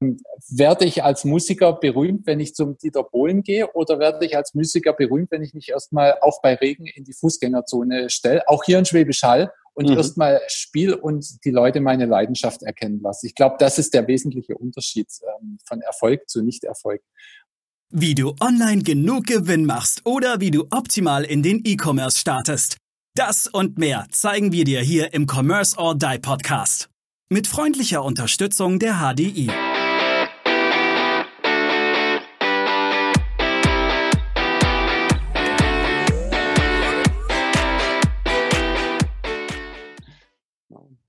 werde ich als Musiker berühmt, wenn ich zum Dieter Bohlen gehe, oder werde ich als Musiker berühmt, wenn ich mich erstmal auch bei Regen in die Fußgängerzone stelle, auch hier in Schwäbisch Hall und mhm. erstmal spiel und die Leute meine Leidenschaft erkennen lasse. Ich glaube, das ist der wesentliche Unterschied ähm, von Erfolg zu Nicht-Erfolg. Wie du online genug Gewinn machst oder wie du optimal in den E-Commerce startest. Das und mehr zeigen wir dir hier im Commerce or Die Podcast. Mit freundlicher Unterstützung der HDI.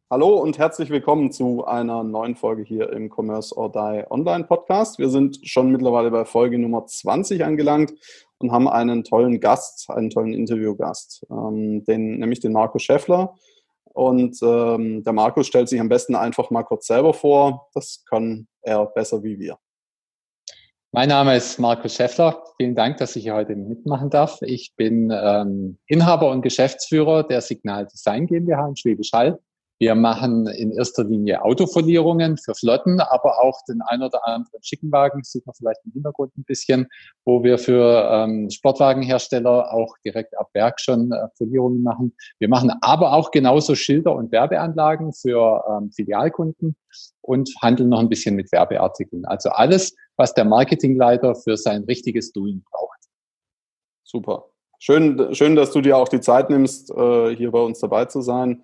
Hallo und herzlich willkommen zu einer neuen Folge hier im Commerce or Die Online Podcast. Wir sind schon mittlerweile bei Folge Nummer 20 angelangt und haben einen tollen Gast, einen tollen Interviewgast, ähm, den, nämlich den Markus Schäffler. Und ähm, der Markus stellt sich am besten einfach mal kurz selber vor. Das kann er besser wie wir. Mein Name ist Markus Schäffler. Vielen Dank, dass ich hier heute mitmachen darf. Ich bin ähm, Inhaber und Geschäftsführer der Signal Design GmbH in Schwäbisch Hall. Wir machen in erster Linie Autofolierungen für Flotten, aber auch den ein oder anderen Schickenwagen, sieht man vielleicht im Hintergrund ein bisschen, wo wir für ähm, Sportwagenhersteller auch direkt ab Werk schon äh, Folierungen machen. Wir machen aber auch genauso Schilder und Werbeanlagen für ähm, Filialkunden und handeln noch ein bisschen mit Werbeartikeln. Also alles, was der Marketingleiter für sein richtiges Doing braucht. Super. Schön, schön, dass du dir auch die Zeit nimmst, äh, hier bei uns dabei zu sein.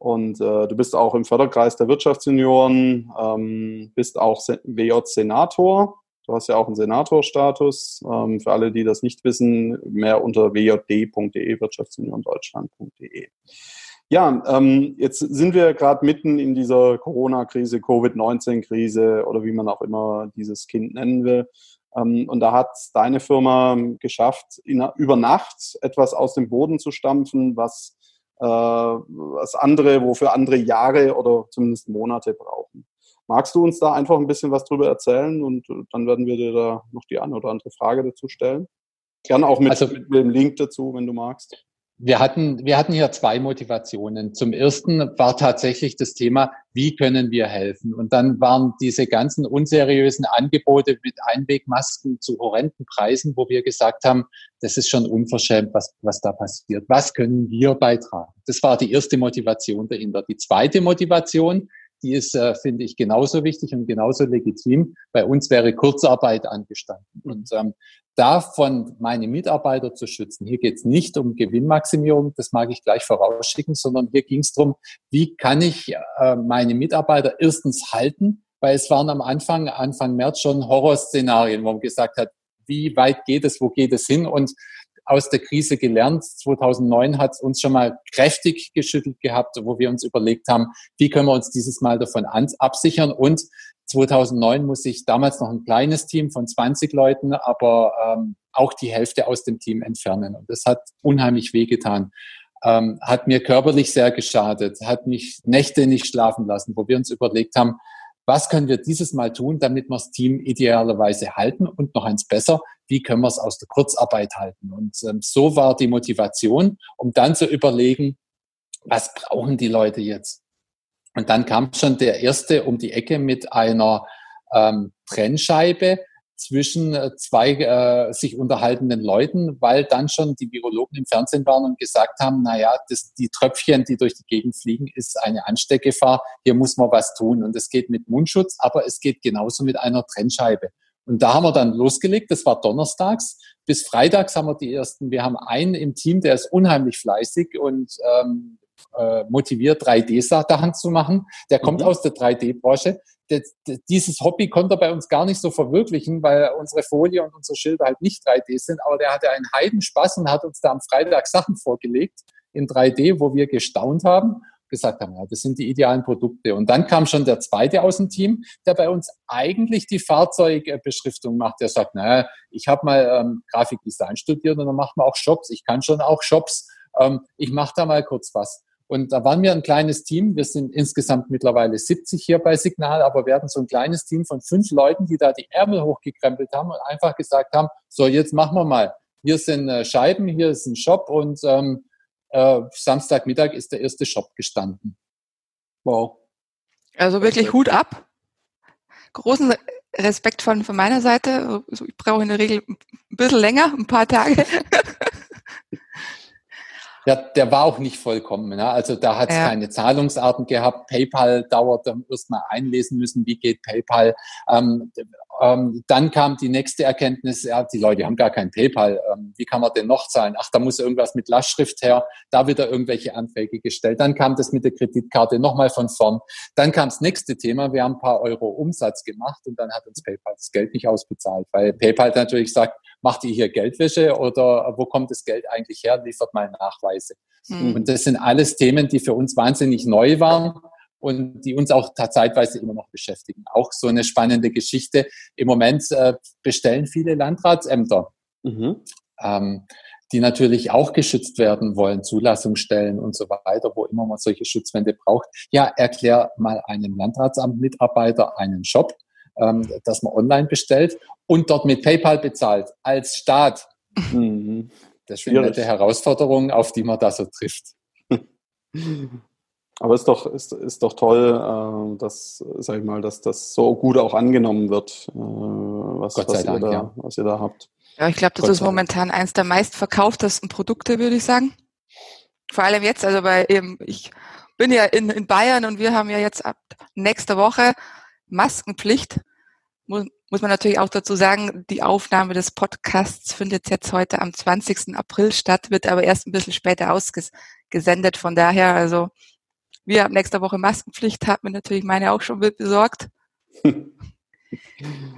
Und äh, du bist auch im Förderkreis der Wirtschaftsjunioren, ähm, bist auch WJ-Senator. Du hast ja auch einen Senatorstatus. Ähm, für alle, die das nicht wissen, mehr unter wjd.de, wirtschaftsjuniorendeutschland.de. Ja, ähm, jetzt sind wir gerade mitten in dieser Corona-Krise, Covid-19-Krise oder wie man auch immer dieses Kind nennen will. Ähm, und da hat deine Firma geschafft, in, über Nacht etwas aus dem Boden zu stampfen, was was andere, wofür andere Jahre oder zumindest Monate brauchen. Magst du uns da einfach ein bisschen was drüber erzählen und dann werden wir dir da noch die eine oder andere Frage dazu stellen? Gerne auch mit, also, mit dem Link dazu, wenn du magst. Wir hatten, wir hatten hier zwei Motivationen. Zum ersten war tatsächlich das Thema, wie können wir helfen? Und dann waren diese ganzen unseriösen Angebote mit Einwegmasken zu horrenden Preisen, wo wir gesagt haben, das ist schon unverschämt, was, was da passiert. Was können wir beitragen? Das war die erste Motivation dahinter. Die zweite Motivation, die ist, äh, finde ich, genauso wichtig und genauso legitim. Bei uns wäre Kurzarbeit angestanden. Und ähm, davon meine Mitarbeiter zu schützen. Hier geht es nicht um Gewinnmaximierung, das mag ich gleich vorausschicken, sondern hier ging es darum, wie kann ich äh, meine Mitarbeiter erstens halten, weil es waren am Anfang, Anfang März schon Horrorszenarien, wo man gesagt hat, wie weit geht es, wo geht es hin und aus der Krise gelernt. 2009 hat es uns schon mal kräftig geschüttelt gehabt, wo wir uns überlegt haben, wie können wir uns dieses Mal davon absichern und 2009 muss ich damals noch ein kleines Team von 20 Leuten, aber ähm, auch die Hälfte aus dem Team entfernen. Und das hat unheimlich wehgetan. Ähm, hat mir körperlich sehr geschadet, hat mich Nächte nicht schlafen lassen, wo wir uns überlegt haben, was können wir dieses Mal tun, damit wir das Team idealerweise halten und noch eins besser, wie können wir es aus der Kurzarbeit halten. Und ähm, so war die Motivation, um dann zu überlegen, was brauchen die Leute jetzt? Und dann kam schon der erste um die Ecke mit einer ähm, Trennscheibe zwischen äh, zwei äh, sich unterhaltenden Leuten, weil dann schon die Virologen im Fernsehen waren und gesagt haben, naja, das, die Tröpfchen, die durch die Gegend fliegen, ist eine Ansteckgefahr, hier muss man was tun. Und es geht mit Mundschutz, aber es geht genauso mit einer Trennscheibe. Und da haben wir dann losgelegt, das war donnerstags. Bis freitags haben wir die ersten, wir haben einen im Team, der ist unheimlich fleißig und ähm, äh, motiviert, 3D-Sachen zu machen. Der kommt mhm. aus der 3D-Branche. Dieses Hobby konnte er bei uns gar nicht so verwirklichen, weil unsere Folie und unsere Schilder halt nicht 3D sind. Aber der hatte einen Heidenspaß und hat uns da am Freitag Sachen vorgelegt in 3D, wo wir gestaunt haben gesagt haben, ja, das sind die idealen Produkte. Und dann kam schon der zweite aus dem Team, der bei uns eigentlich die Fahrzeugbeschriftung macht. Der sagt, naja, ich habe mal ähm, Grafikdesign studiert und dann macht man auch Shops. Ich kann schon auch Shops. Ähm, ich mache da mal kurz was. Und da waren wir ein kleines Team. Wir sind insgesamt mittlerweile 70 hier bei Signal, aber wir hatten so ein kleines Team von fünf Leuten, die da die Ärmel hochgekrempelt haben und einfach gesagt haben, so jetzt machen wir mal. Hier sind äh, Scheiben, hier ist ein Shop und ähm, äh, Samstagmittag ist der erste Shop gestanden. Wow. Also wirklich Hut ab. großen Respekt von, von meiner Seite. Also ich brauche in der Regel ein bisschen länger, ein paar Tage. Ja, der war auch nicht vollkommen. Ne? Also da hat es ja. keine Zahlungsarten gehabt. PayPal dauert, dann erstmal einlesen müssen, wie geht PayPal. Ähm, ähm, dann kam die nächste Erkenntnis, ja, die Leute haben gar kein PayPal. Ähm, wie kann man denn noch zahlen? Ach, da muss irgendwas mit Lastschrift her. Da wieder irgendwelche Anträge gestellt. Dann kam das mit der Kreditkarte nochmal von vorn. Dann kam das nächste Thema. Wir haben ein paar Euro Umsatz gemacht und dann hat uns PayPal das Geld nicht ausbezahlt, weil PayPal natürlich sagt, macht ihr hier Geldwäsche oder wo kommt das Geld eigentlich her? Liefert mal Nachweise. Mhm. Und das sind alles Themen, die für uns wahnsinnig neu waren und die uns auch zeitweise immer noch beschäftigen. Auch so eine spannende Geschichte. Im Moment äh, bestellen viele Landratsämter, mhm. ähm, die natürlich auch geschützt werden wollen, Zulassungsstellen und so weiter, wo immer man solche Schutzwände braucht. Ja, erklär mal einem Landratsamtmitarbeiter einen Shop, ähm, dass man online bestellt und dort mit PayPal bezahlt als Staat. Mhm. Das sind nette Herausforderungen, auf die man da so trifft. Aber es ist doch, ist, ist doch toll, äh, dass, sag ich mal, dass das so gut auch angenommen wird, äh, was, was, Dank, ihr, da, ja. was ihr da habt. Ja, ich glaube, das Gott ist sei Dank. momentan eins der meistverkauftesten Produkte, würde ich sagen. Vor allem jetzt, also weil eben, ich bin ja in, in Bayern und wir haben ja jetzt ab nächster Woche Maskenpflicht. Muss, muss man natürlich auch dazu sagen, die Aufnahme des Podcasts findet jetzt heute am 20. April statt, wird aber erst ein bisschen später ausgesendet. Von daher, also wir haben nächste Woche Maskenpflicht, hat mir natürlich meine auch schon besorgt.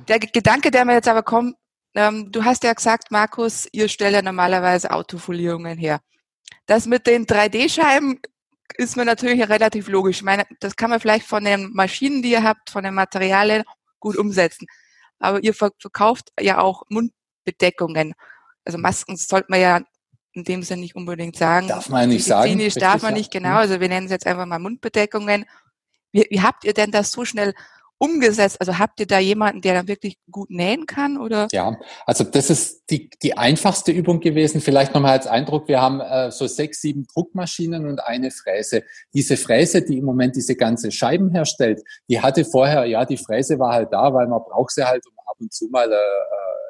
der Gedanke, der mir jetzt aber kommt, ähm, du hast ja gesagt, Markus, ihr stellt ja normalerweise Autofolierungen her. Das mit den 3D-Scheiben ist mir natürlich relativ logisch. Ich meine, das kann man vielleicht von den Maschinen, die ihr habt, von den Materialien gut umsetzen. Aber ihr verkauft ja auch Mundbedeckungen. Also Masken sollte man ja in dem Sinne nicht unbedingt sagen. Darf man nicht sagen. Medizinisch darf man nicht, genau. Mhm. Also wir nennen es jetzt einfach mal Mundbedeckungen. Wie, wie habt ihr denn das so schnell umgesetzt? Also habt ihr da jemanden, der dann wirklich gut nähen kann oder? Ja, also das ist die, die einfachste Übung gewesen. Vielleicht nochmal als Eindruck, wir haben äh, so sechs, sieben Druckmaschinen und eine Fräse. Diese Fräse, die im Moment diese ganze Scheiben herstellt, die hatte vorher, ja, die Fräse war halt da, weil man braucht sie halt, um ab und zu mal äh,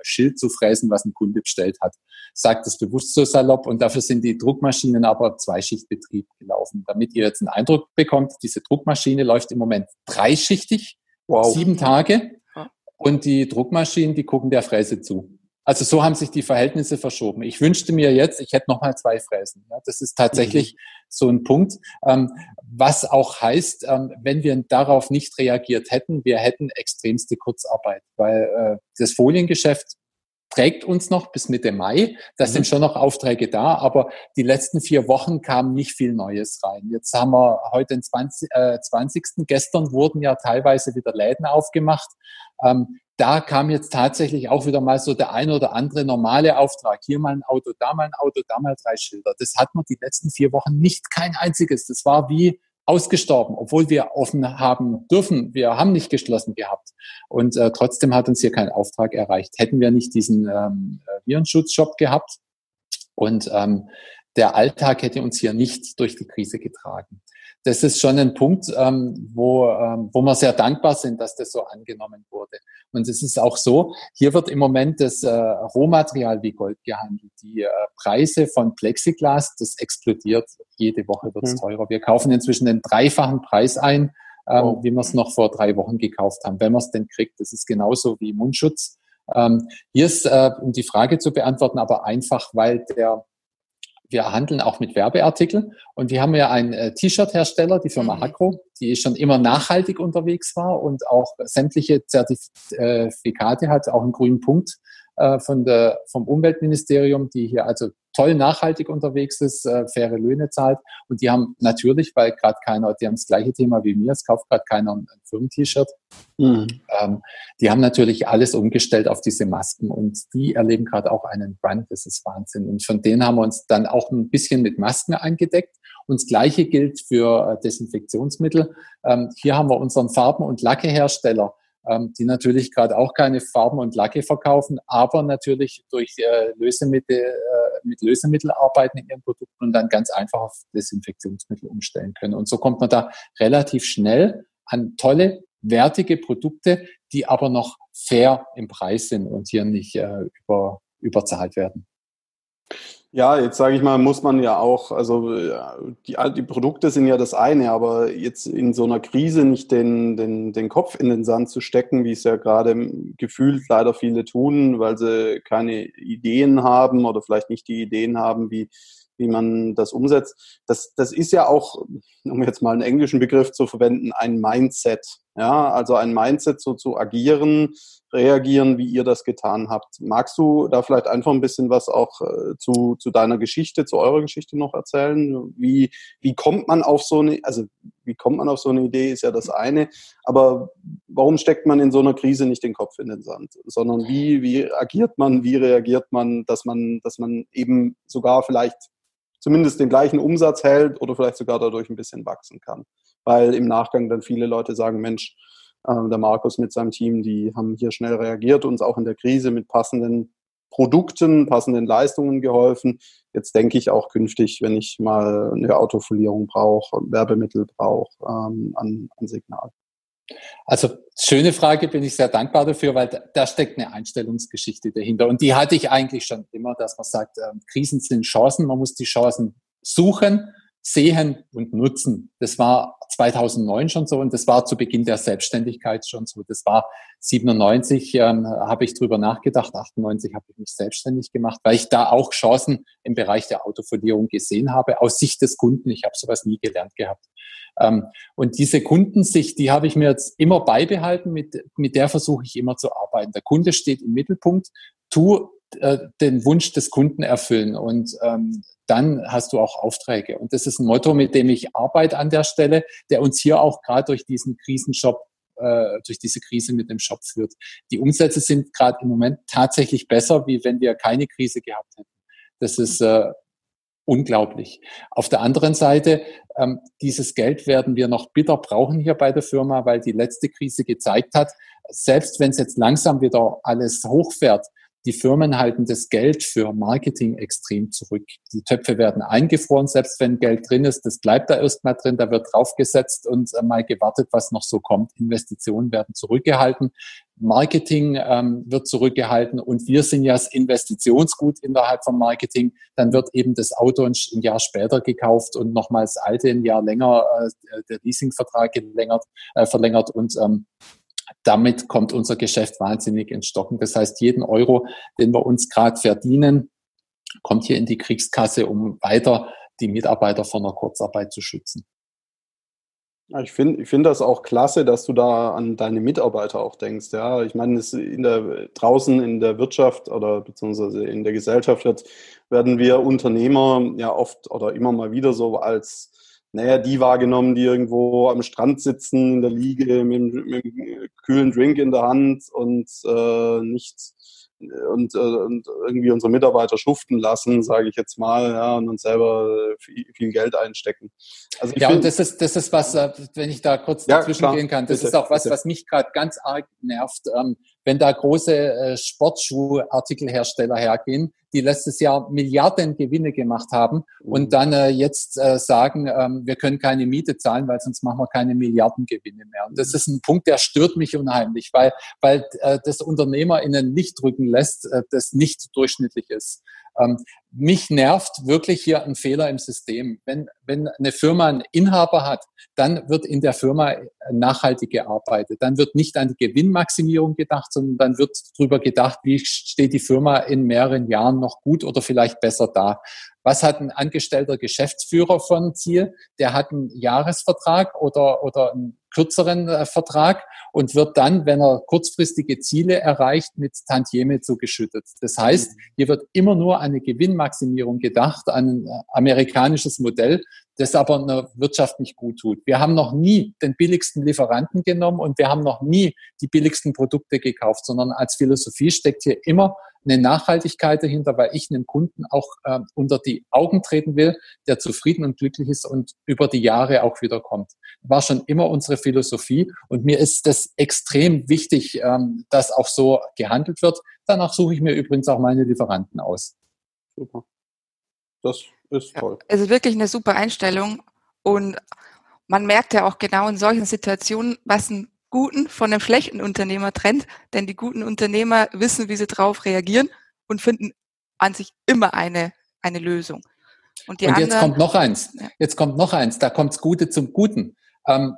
Schild zu fräsen, was ein Kunde bestellt hat. Sagt das bewusst so salopp und dafür sind die Druckmaschinen aber Zweischichtbetrieb gelaufen. Damit ihr jetzt einen Eindruck bekommt, diese Druckmaschine läuft im Moment dreischichtig, wow. sieben Tage und die Druckmaschinen, die gucken der Fräse zu. Also so haben sich die Verhältnisse verschoben. Ich wünschte mir jetzt, ich hätte noch mal zwei Fräsen. Das ist tatsächlich mhm. so ein Punkt, ähm, was auch heißt, ähm, wenn wir darauf nicht reagiert hätten, wir hätten extremste Kurzarbeit, weil äh, das Foliengeschäft trägt uns noch bis Mitte Mai. Da mhm. sind schon noch Aufträge da, aber die letzten vier Wochen kam nicht viel Neues rein. Jetzt haben wir heute den 20, äh, 20. Gestern wurden ja teilweise wieder Läden aufgemacht. Ähm, da kam jetzt tatsächlich auch wieder mal so der ein oder andere normale Auftrag. Hier mal ein Auto, da mal ein Auto, da mal drei Schilder. Das hat man die letzten vier Wochen nicht kein einziges. Das war wie ausgestorben, obwohl wir offen haben dürfen. Wir haben nicht geschlossen gehabt. Und äh, trotzdem hat uns hier kein Auftrag erreicht. Hätten wir nicht diesen ähm, Virenschutzshop gehabt und ähm, der Alltag hätte uns hier nicht durch die Krise getragen das ist schon ein Punkt, ähm, wo, ähm, wo wir sehr dankbar sind, dass das so angenommen wurde. Und es ist auch so, hier wird im Moment das äh, Rohmaterial wie Gold gehandelt. Die äh, Preise von Plexiglas, das explodiert. Jede Woche wird es mhm. teurer. Wir kaufen inzwischen den dreifachen Preis ein, ähm, oh. wie wir es noch vor drei Wochen gekauft haben, wenn man es denn kriegt. Das ist genauso wie Mundschutz. Ähm, hier ist, äh, um die Frage zu beantworten, aber einfach, weil der wir handeln auch mit Werbeartikeln und wir haben ja einen äh, T-Shirt-Hersteller, die Firma mhm. Hakro, die schon immer nachhaltig unterwegs war und auch sämtliche Zertifikate hat, auch einen grünen Punkt äh, von der, vom Umweltministerium, die hier also toll nachhaltig unterwegs ist, äh, faire Löhne zahlt. Und die haben natürlich, weil gerade keiner, die haben das gleiche Thema wie mir, es kauft gerade keiner ein Firmen-T-Shirt. Mhm. Ähm, die haben natürlich alles umgestellt auf diese Masken und die erleben gerade auch einen Brand, das ist Wahnsinn. Und von denen haben wir uns dann auch ein bisschen mit Masken eingedeckt. Und das Gleiche gilt für äh, Desinfektionsmittel. Ähm, hier haben wir unseren Farben- und Lackehersteller ähm, die natürlich gerade auch keine Farben und Lacke verkaufen, aber natürlich durch äh, Lösemittel, äh, mit Lösemittel arbeiten in ihren Produkten und dann ganz einfach auf Desinfektionsmittel umstellen können. Und so kommt man da relativ schnell an tolle wertige Produkte, die aber noch fair im Preis sind und hier nicht äh, über, überzahlt werden. Ja, jetzt sage ich mal, muss man ja auch, also die, die Produkte sind ja das eine, aber jetzt in so einer Krise nicht den, den, den Kopf in den Sand zu stecken, wie es ja gerade gefühlt leider viele tun, weil sie keine Ideen haben oder vielleicht nicht die Ideen haben, wie, wie man das umsetzt. Das, das ist ja auch, um jetzt mal einen englischen Begriff zu verwenden, ein Mindset. Ja, also ein Mindset so zu agieren, reagieren, wie ihr das getan habt. Magst du da vielleicht einfach ein bisschen was auch äh, zu, zu deiner Geschichte, zu eurer Geschichte noch erzählen? Wie, wie kommt man auf so eine, also wie kommt man auf so eine Idee, ist ja das eine, aber warum steckt man in so einer Krise nicht den Kopf in den Sand, sondern wie, wie agiert man, wie reagiert man, dass man, dass man eben sogar vielleicht zumindest den gleichen Umsatz hält oder vielleicht sogar dadurch ein bisschen wachsen kann. Weil im Nachgang dann viele Leute sagen, Mensch, äh, der Markus mit seinem Team, die haben hier schnell reagiert, uns auch in der Krise mit passenden Produkten, passenden Leistungen geholfen. Jetzt denke ich auch künftig, wenn ich mal eine Autofolierung brauche, Werbemittel brauche, ähm, an, an Signal. Also schöne Frage, bin ich sehr dankbar dafür, weil da, steckt eine Einstellungsgeschichte dahinter. Und die hatte ich eigentlich schon immer, dass man sagt, äh, Krisen sind Chancen, man muss die Chancen suchen, sehen und nutzen. Das war 2009 schon so und das war zu Beginn der Selbstständigkeit schon so. Das war 97, ähm, habe ich drüber nachgedacht, 98 habe ich mich selbstständig gemacht, weil ich da auch Chancen im Bereich der Autofolierung gesehen habe, aus Sicht des Kunden. Ich habe sowas nie gelernt gehabt. Ähm, und diese Kundensicht, die habe ich mir jetzt immer beibehalten, mit, mit der versuche ich immer zu arbeiten. Der Kunde steht im Mittelpunkt, tu äh, den Wunsch des Kunden erfüllen und ähm, dann hast du auch Aufträge. Und das ist ein Motto, mit dem ich arbeite an der Stelle, der uns hier auch gerade durch diesen Krisenshop äh, durch diese Krise mit dem Shop führt. Die Umsätze sind gerade im Moment tatsächlich besser, wie wenn wir keine Krise gehabt hätten. Das ist äh, unglaublich. Auf der anderen Seite, ähm, dieses Geld werden wir noch bitter brauchen hier bei der Firma, weil die letzte Krise gezeigt hat, selbst wenn es jetzt langsam wieder alles hochfährt, die Firmen halten das Geld für Marketing extrem zurück. Die Töpfe werden eingefroren, selbst wenn Geld drin ist. Das bleibt da erstmal drin, da wird draufgesetzt und äh, mal gewartet, was noch so kommt. Investitionen werden zurückgehalten. Marketing ähm, wird zurückgehalten und wir sind ja das Investitionsgut innerhalb vom Marketing. Dann wird eben das Auto ein, Jahr später gekauft und nochmals alte ein Jahr länger, äh, der Leasingvertrag verlängert, äh, verlängert und ähm, damit kommt unser Geschäft wahnsinnig ins Stocken. Das heißt, jeden Euro, den wir uns gerade verdienen, kommt hier in die Kriegskasse, um weiter die Mitarbeiter vor einer Kurzarbeit zu schützen. Ich finde ich finde das auch klasse, dass du da an deine Mitarbeiter auch denkst. Ja, ich meine, in der, draußen in der Wirtschaft oder beziehungsweise in der Gesellschaft wird, werden wir Unternehmer ja oft oder immer mal wieder so als naja, die wahrgenommen, die irgendwo am Strand sitzen, in der Liege, mit, mit einem kühlen Drink in der Hand und äh, nichts und, äh, und irgendwie unsere Mitarbeiter schuften lassen, sage ich jetzt mal, ja, und uns selber viel, viel Geld einstecken. Also ja, find, und das ist, das ist was, äh, wenn ich da kurz ja, dazwischen klar, gehen kann, das bitte, ist auch was, bitte. was mich gerade ganz arg nervt. Ähm, wenn da große äh, Sportschuhartikelhersteller hergehen, die letztes Jahr Milliarden Gewinne gemacht haben mhm. und dann äh, jetzt äh, sagen, ähm, wir können keine Miete zahlen, weil sonst machen wir keine Milliardengewinne mehr. Und das mhm. ist ein Punkt, der stört mich unheimlich, weil, weil äh, das UnternehmerInnen nicht drücken lässt, äh, das nicht durchschnittlich ist. Ähm, mich nervt wirklich hier ein Fehler im System. Wenn, wenn eine Firma einen Inhaber hat, dann wird in der Firma nachhaltig gearbeitet. Dann wird nicht an die Gewinnmaximierung gedacht, sondern dann wird darüber gedacht, wie steht die Firma in mehreren Jahren noch gut oder vielleicht besser da. Was hat ein angestellter Geschäftsführer von Ziel? Der hat einen Jahresvertrag oder, oder einen kürzeren äh, Vertrag und wird dann, wenn er kurzfristige Ziele erreicht, mit Tantieme zugeschüttet. Das heißt, hier wird immer nur eine Gewinnmaximierung gedacht, ein äh, amerikanisches Modell, das aber einer Wirtschaft nicht gut tut. Wir haben noch nie den billigsten Lieferanten genommen und wir haben noch nie die billigsten Produkte gekauft, sondern als Philosophie steckt hier immer eine Nachhaltigkeit dahinter, weil ich einem Kunden auch äh, unter die Augen treten will, der zufrieden und glücklich ist und über die Jahre auch wieder kommt. War schon immer unsere Philosophie und mir ist das extrem wichtig, ähm, dass auch so gehandelt wird. Danach suche ich mir übrigens auch meine Lieferanten aus. Super. Das ist toll. Ja, also wirklich eine super Einstellung und man merkt ja auch genau in solchen Situationen, was ein guten von dem schlechten Unternehmer trennt, denn die guten Unternehmer wissen, wie sie darauf reagieren und finden an sich immer eine, eine Lösung. Und, und jetzt anderen, kommt noch eins. Jetzt kommt noch eins. Da kommt's Gute zum Guten. Ähm,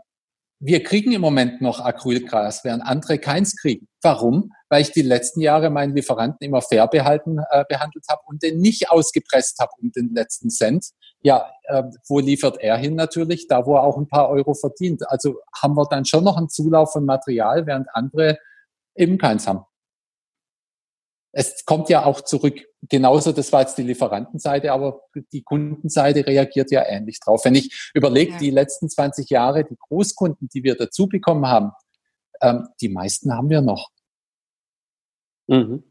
wir kriegen im Moment noch Acrylgras, während andere keins kriegen. Warum? Weil ich die letzten Jahre meinen Lieferanten immer fair behalten, äh, behandelt habe und den nicht ausgepresst habe um den letzten Cent. Ja, äh, wo liefert er hin natürlich? Da, wo er auch ein paar Euro verdient. Also haben wir dann schon noch einen Zulauf von Material, während andere eben keins haben es kommt ja auch zurück. Genauso, das war jetzt die Lieferantenseite, aber die Kundenseite reagiert ja ähnlich drauf. Wenn ich überlege, ja. die letzten 20 Jahre, die Großkunden, die wir dazu bekommen haben, ähm, die meisten haben wir noch. Mhm.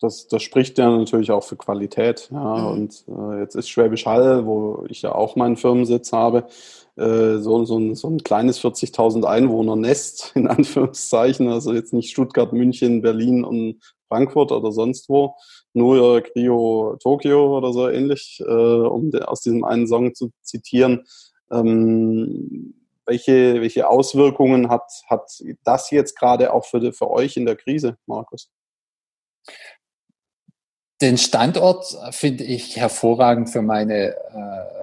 Das, das spricht ja natürlich auch für Qualität. Ja. Mhm. Und äh, jetzt ist Schwäbisch Hall, wo ich ja auch meinen Firmensitz habe, äh, so, so, ein, so ein kleines 40.000 Einwohner-Nest, in Anführungszeichen. Also jetzt nicht Stuttgart, München, Berlin und Frankfurt oder sonst wo, New York, Rio, Tokio oder so ähnlich, äh, um de, aus diesem einen Song zu zitieren. Ähm, welche, welche Auswirkungen hat, hat das jetzt gerade auch für, für euch in der Krise, Markus? Den Standort finde ich hervorragend für meine äh,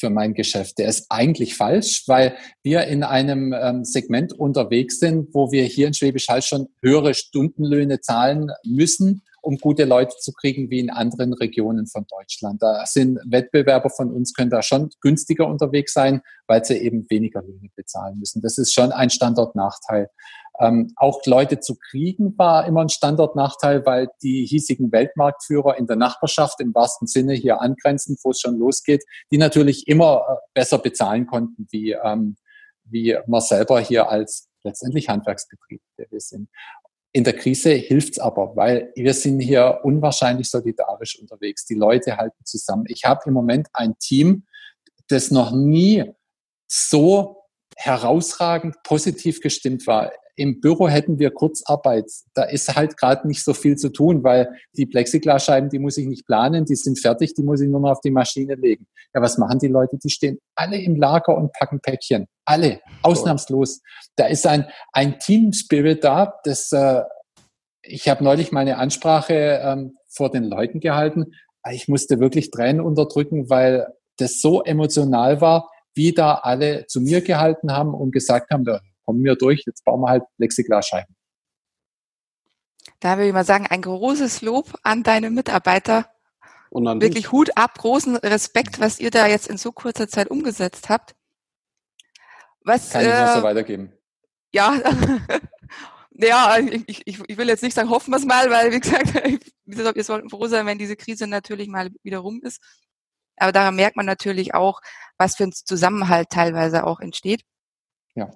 für mein Geschäft. Der ist eigentlich falsch, weil wir in einem ähm, Segment unterwegs sind, wo wir hier in Schwäbisch Hall schon höhere Stundenlöhne zahlen müssen, um gute Leute zu kriegen wie in anderen Regionen von Deutschland. Da sind Wettbewerber von uns, können da schon günstiger unterwegs sein, weil sie eben weniger Löhne bezahlen müssen. Das ist schon ein Standortnachteil. Ähm, auch Leute zu kriegen war immer ein Standortnachteil, weil die hiesigen Weltmarktführer in der Nachbarschaft im wahrsten Sinne hier angrenzend, wo es schon losgeht, die natürlich immer äh, besser bezahlen konnten, wie, ähm, wie man selber hier als letztendlich Handwerksbetrieb, der wir sind. In der Krise hilft's aber, weil wir sind hier unwahrscheinlich solidarisch unterwegs. Die Leute halten zusammen. Ich habe im Moment ein Team, das noch nie so herausragend positiv gestimmt war im Büro hätten wir Kurzarbeit. Da ist halt gerade nicht so viel zu tun, weil die Plexiglasscheiben, die muss ich nicht planen, die sind fertig, die muss ich nur noch auf die Maschine legen. Ja, was machen die Leute? Die stehen alle im Lager und packen Päckchen. Alle, ausnahmslos. Da ist ein, ein Team-Spirit da, das, äh, ich habe neulich meine Ansprache ähm, vor den Leuten gehalten. Ich musste wirklich Tränen unterdrücken, weil das so emotional war, wie da alle zu mir gehalten haben und gesagt haben, kommen wir durch, jetzt bauen wir halt Plexiglasscheiben. Da würde ich mal sagen, ein großes Lob an deine Mitarbeiter. Und an Wirklich dich. Hut ab, großen Respekt, was ihr da jetzt in so kurzer Zeit umgesetzt habt. Was, Kann ich äh, noch so weitergeben. Ja, ja, ich, ich, ich will jetzt nicht sagen, hoffen wir es mal, weil, wie gesagt, wir sollten froh sein, wenn diese Krise natürlich mal wieder rum ist. Aber daran merkt man natürlich auch, was für ein Zusammenhalt teilweise auch entsteht. Ja.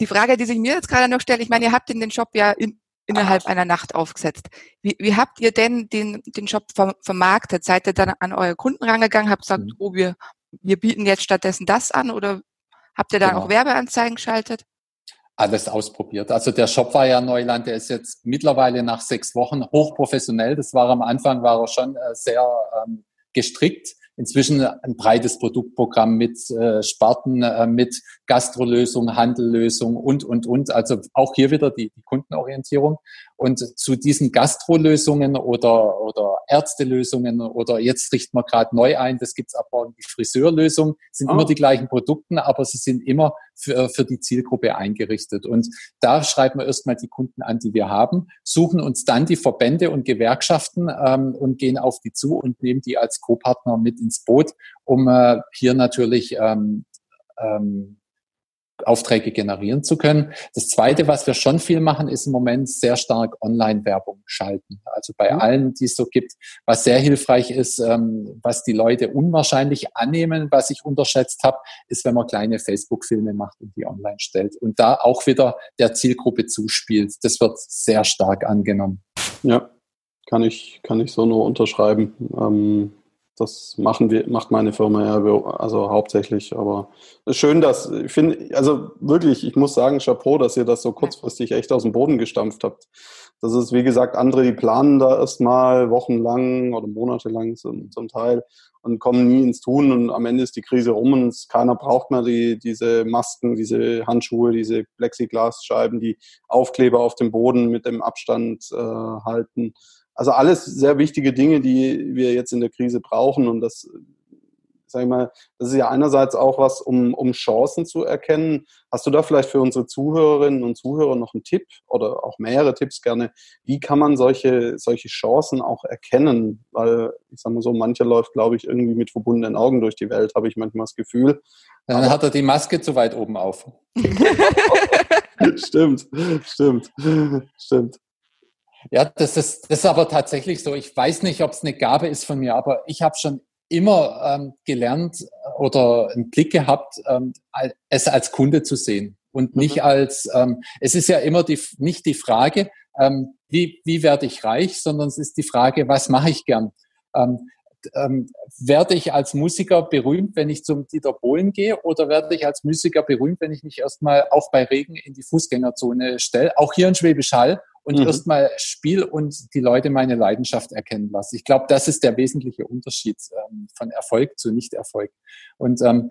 Die Frage, die sich mir jetzt gerade noch stellt, ich meine, ihr habt den Shop ja in, innerhalb einer Nacht aufgesetzt. Wie, wie habt ihr denn den, den Shop vermarktet? Seid ihr dann an eure Kunden rangegangen, habt gesagt, mhm. oh, wir, wir bieten jetzt stattdessen das an oder habt ihr da genau. auch Werbeanzeigen geschaltet? Alles ausprobiert. Also der Shop war ja Neuland, der ist jetzt mittlerweile nach sechs Wochen hochprofessionell. Das war am Anfang, war er schon äh, sehr ähm, gestrickt inzwischen ein breites Produktprogramm mit äh, Sparten, äh, mit Gastrolösung, Handellösung und, und, und. Also auch hier wieder die, die Kundenorientierung. Und zu diesen Gastrolösungen oder, oder Ärztelösungen oder jetzt richten wir gerade neu ein, das gibt's aber die Friseurlösung, sind oh. immer die gleichen Produkte, aber sie sind immer für, für die Zielgruppe eingerichtet. Und da schreiben wir erstmal die Kunden an, die wir haben, suchen uns dann die Verbände und Gewerkschaften ähm, und gehen auf die zu und nehmen die als Co-Partner mit ins Boot, um äh, hier natürlich ähm, ähm, Aufträge generieren zu können. Das Zweite, was wir schon viel machen, ist im Moment sehr stark Online-Werbung schalten. Also bei mhm. allen, die es so gibt, was sehr hilfreich ist, ähm, was die Leute unwahrscheinlich annehmen, was ich unterschätzt habe, ist, wenn man kleine Facebook-Filme macht und die online stellt und da auch wieder der Zielgruppe zuspielt. Das wird sehr stark angenommen. Ja, kann ich, kann ich so nur unterschreiben. Ähm das machen wir, macht meine Firma ja also hauptsächlich. Aber schön, dass ich finde, also wirklich, ich muss sagen, Chapeau, dass ihr das so kurzfristig echt aus dem Boden gestampft habt. Das ist, wie gesagt, andere, die planen da erstmal wochenlang oder monatelang zum, zum Teil und kommen nie ins Tun und am Ende ist die Krise rum und keiner braucht mehr die, diese Masken, diese Handschuhe, diese Plexiglasscheiben, die Aufkleber auf dem Boden mit dem Abstand äh, halten. Also alles sehr wichtige Dinge, die wir jetzt in der Krise brauchen und das sag ich mal, das ist ja einerseits auch was, um, um Chancen zu erkennen. Hast du da vielleicht für unsere Zuhörerinnen und Zuhörer noch einen Tipp oder auch mehrere Tipps gerne? Wie kann man solche, solche Chancen auch erkennen? Weil, ich sag mal so, mancher läuft, glaube ich, irgendwie mit verbundenen Augen durch die Welt, habe ich manchmal das Gefühl. Dann aber hat er die Maske zu weit oben auf. stimmt, stimmt, stimmt. Ja, das ist, das ist aber tatsächlich so. Ich weiß nicht, ob es eine Gabe ist von mir, aber ich habe schon immer ähm, gelernt oder einen Blick gehabt, ähm, es als Kunde zu sehen und nicht mhm. als, ähm, es ist ja immer die, nicht die Frage, ähm, wie, wie werde ich reich, sondern es ist die Frage, was mache ich gern? Ähm, ähm, werde ich als Musiker berühmt, wenn ich zum Dieter Bohlen gehe, oder werde ich als Musiker berühmt, wenn ich mich erstmal auch bei Regen in die Fußgängerzone stelle, auch hier in Schwäbisch Hall, und mhm. erstmal Spiel und die Leute meine Leidenschaft erkennen lassen. Ich glaube, das ist der wesentliche Unterschied ähm, von Erfolg zu Nicht-Erfolg. Und ähm,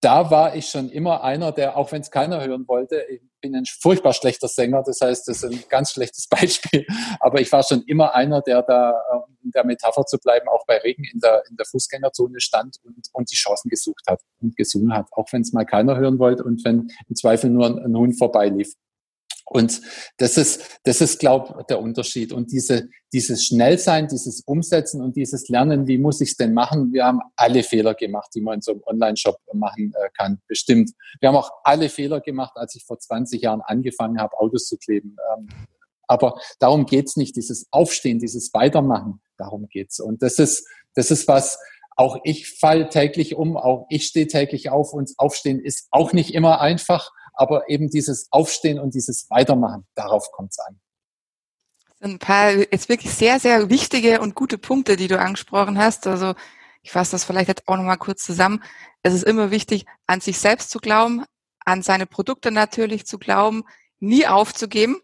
da war ich schon immer einer, der, auch wenn es keiner hören wollte, ich bin ein furchtbar schlechter Sänger, das heißt, das ist ein ganz schlechtes Beispiel, aber ich war schon immer einer, der da, um in der Metapher zu bleiben, auch bei Regen in der, in der Fußgängerzone stand und, und die Chancen gesucht hat und gesungen hat, auch wenn es mal keiner hören wollte und wenn im Zweifel nur ein, ein Hund vorbeilief. Und das ist, das ist, glaube der Unterschied. Und diese, dieses Schnellsein, dieses Umsetzen und dieses Lernen, wie muss ich es denn machen? Wir haben alle Fehler gemacht, die man in so einem Online-Shop machen äh, kann, bestimmt. Wir haben auch alle Fehler gemacht, als ich vor 20 Jahren angefangen habe, Autos zu kleben. Ähm, aber darum geht's nicht, dieses Aufstehen, dieses Weitermachen, darum geht's. Und das ist, das ist was, auch ich fall täglich um, auch ich stehe täglich auf und Aufstehen ist auch nicht immer einfach aber eben dieses Aufstehen und dieses Weitermachen, darauf kommt es an. Ein paar jetzt wirklich sehr, sehr wichtige und gute Punkte, die du angesprochen hast. Also ich fasse das vielleicht jetzt auch nochmal kurz zusammen. Es ist immer wichtig, an sich selbst zu glauben, an seine Produkte natürlich zu glauben, nie aufzugeben.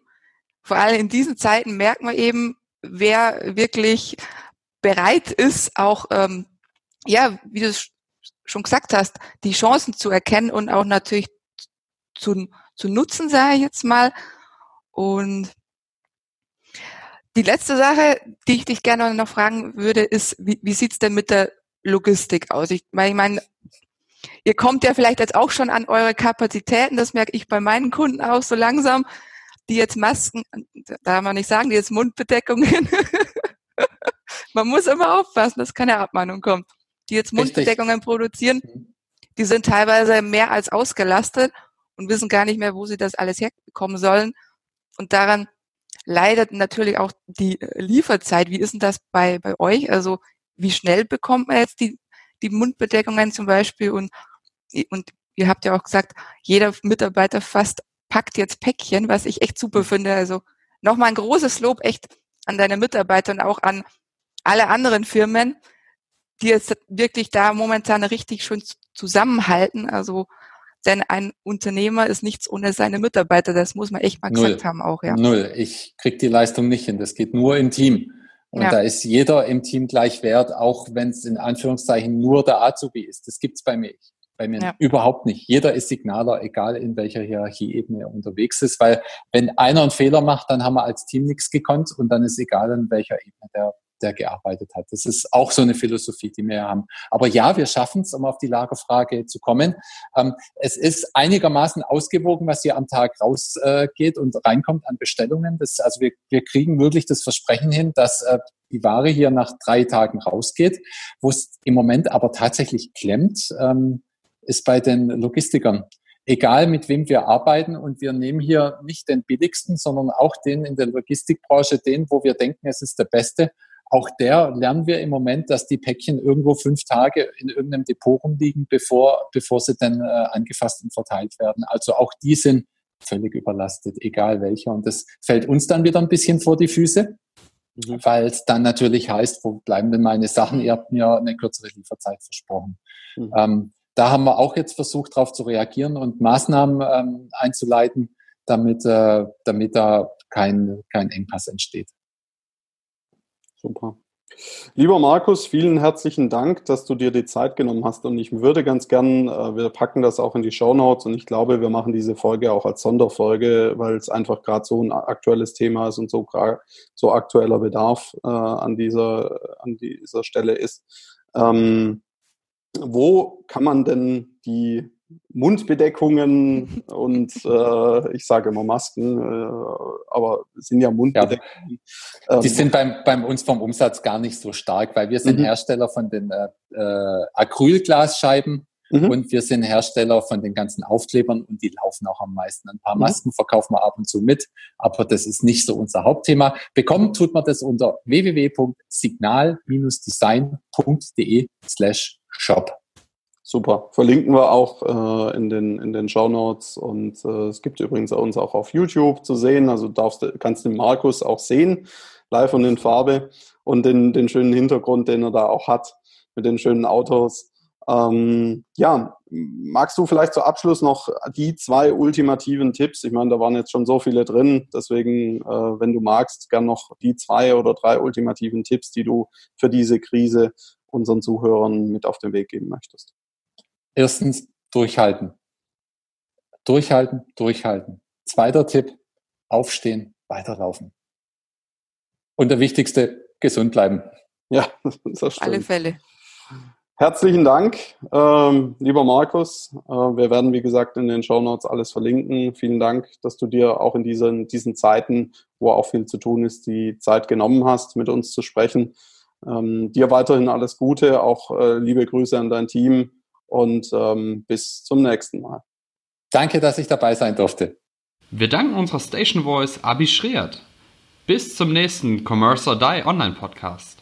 Vor allem in diesen Zeiten merkt man eben, wer wirklich bereit ist, auch, ähm, ja, wie du es schon gesagt hast, die Chancen zu erkennen und auch natürlich zu, zu nutzen, sage ich jetzt mal. Und die letzte Sache, die ich dich gerne noch fragen würde, ist, wie, wie sieht's denn mit der Logistik aus? Ich, weil ich meine, ihr kommt ja vielleicht jetzt auch schon an eure Kapazitäten, das merke ich bei meinen Kunden auch so langsam, die jetzt Masken, darf man nicht sagen, die jetzt Mundbedeckungen, man muss immer aufpassen, dass keine Abmahnung kommt, die jetzt Mundbedeckungen Richtig. produzieren, mhm. die sind teilweise mehr als ausgelastet und wissen gar nicht mehr, wo sie das alles herkommen sollen. Und daran leidet natürlich auch die äh, Lieferzeit. Wie ist denn das bei, bei euch? Also wie schnell bekommt man jetzt die, die Mundbedeckungen zum Beispiel? Und, und ihr habt ja auch gesagt, jeder Mitarbeiter fast packt jetzt Päckchen, was ich echt super finde. Also nochmal ein großes Lob echt an deine Mitarbeiter und auch an alle anderen Firmen, die jetzt wirklich da momentan richtig schön zusammenhalten. Also denn ein Unternehmer ist nichts ohne seine Mitarbeiter. Das muss man echt mal Null. gesagt haben auch, ja. Null. Ich krieg die Leistung nicht hin. Das geht nur im Team. Und ja. da ist jeder im Team gleich wert, auch wenn es in Anführungszeichen nur der Azubi ist. Das gibt's bei mir, bei mir ja. überhaupt nicht. Jeder ist Signaler, egal in welcher Hierarchieebene er unterwegs ist, weil wenn einer einen Fehler macht, dann haben wir als Team nichts gekonnt und dann ist egal, in welcher Ebene der der gearbeitet hat. Das ist auch so eine Philosophie, die wir haben. Aber ja, wir schaffen es, um auf die Lagerfrage zu kommen. Ähm, es ist einigermaßen ausgewogen, was hier am Tag rausgeht und reinkommt an Bestellungen. Das, also wir, wir kriegen wirklich das Versprechen hin, dass äh, die Ware hier nach drei Tagen rausgeht. Wo es im Moment aber tatsächlich klemmt, ähm, ist bei den Logistikern egal mit wem wir arbeiten und wir nehmen hier nicht den billigsten, sondern auch den in der Logistikbranche, den, wo wir denken, es ist der beste auch der lernen wir im Moment, dass die Päckchen irgendwo fünf Tage in irgendeinem Depot rumliegen, bevor, bevor sie dann äh, angefasst und verteilt werden. Also auch die sind völlig überlastet, egal welcher. Und das fällt uns dann wieder ein bisschen vor die Füße. mhm. weil es dann natürlich heißt, wo bleiben denn meine Sachen? Ihr habt mir eine kürzere Lieferzeit versprochen. Mhm. Ähm, da haben wir auch jetzt versucht, darauf zu reagieren und Maßnahmen ähm, einzuleiten, damit, äh, damit da kein, kein Engpass entsteht. Super. Lieber Markus, vielen herzlichen Dank, dass du dir die Zeit genommen hast. Und ich würde ganz gern, äh, wir packen das auch in die Show Notes und ich glaube, wir machen diese Folge auch als Sonderfolge, weil es einfach gerade so ein aktuelles Thema ist und so, so aktueller Bedarf äh, an, dieser, an dieser Stelle ist. Ähm, wo kann man denn die Mundbedeckungen und äh, ich sage immer Masken, äh, aber sind ja Mundbedeckungen. Ja. Die ähm, sind beim, beim uns vom Umsatz gar nicht so stark, weil wir sind mhm. Hersteller von den äh, äh, Acrylglasscheiben mhm. und wir sind Hersteller von den ganzen Aufklebern und die laufen auch am meisten. Ein paar mhm. Masken verkaufen wir ab und zu mit, aber das ist nicht so unser Hauptthema. Bekommen tut man das unter www.signal-design.de slash shop. Super. Verlinken wir auch äh, in den, in den Show Notes. Und äh, es gibt übrigens uns auch auf YouTube zu sehen. Also darfst, kannst den Markus auch sehen, live und in Farbe. Und den, den schönen Hintergrund, den er da auch hat, mit den schönen Autos. Ähm, ja, magst du vielleicht zum Abschluss noch die zwei ultimativen Tipps? Ich meine, da waren jetzt schon so viele drin. Deswegen, äh, wenn du magst, gern noch die zwei oder drei ultimativen Tipps, die du für diese Krise unseren Zuhörern mit auf den Weg geben möchtest. Erstens durchhalten. Durchhalten, durchhalten. Zweiter Tipp, aufstehen, weiterlaufen. Und der wichtigste, gesund bleiben. Ja, das stimmt. Alle Fälle. Herzlichen Dank, ähm, lieber Markus. Äh, wir werden, wie gesagt, in den Show Notes alles verlinken. Vielen Dank, dass du dir auch in diesen, diesen Zeiten, wo auch viel zu tun ist, die Zeit genommen hast, mit uns zu sprechen. Ähm, dir weiterhin alles Gute, auch äh, liebe Grüße an dein Team und ähm, bis zum nächsten Mal. Danke, dass ich dabei sein durfte. Wir danken unserer Station Voice Abi Schreert. Bis zum nächsten Commerce or Die Online Podcast.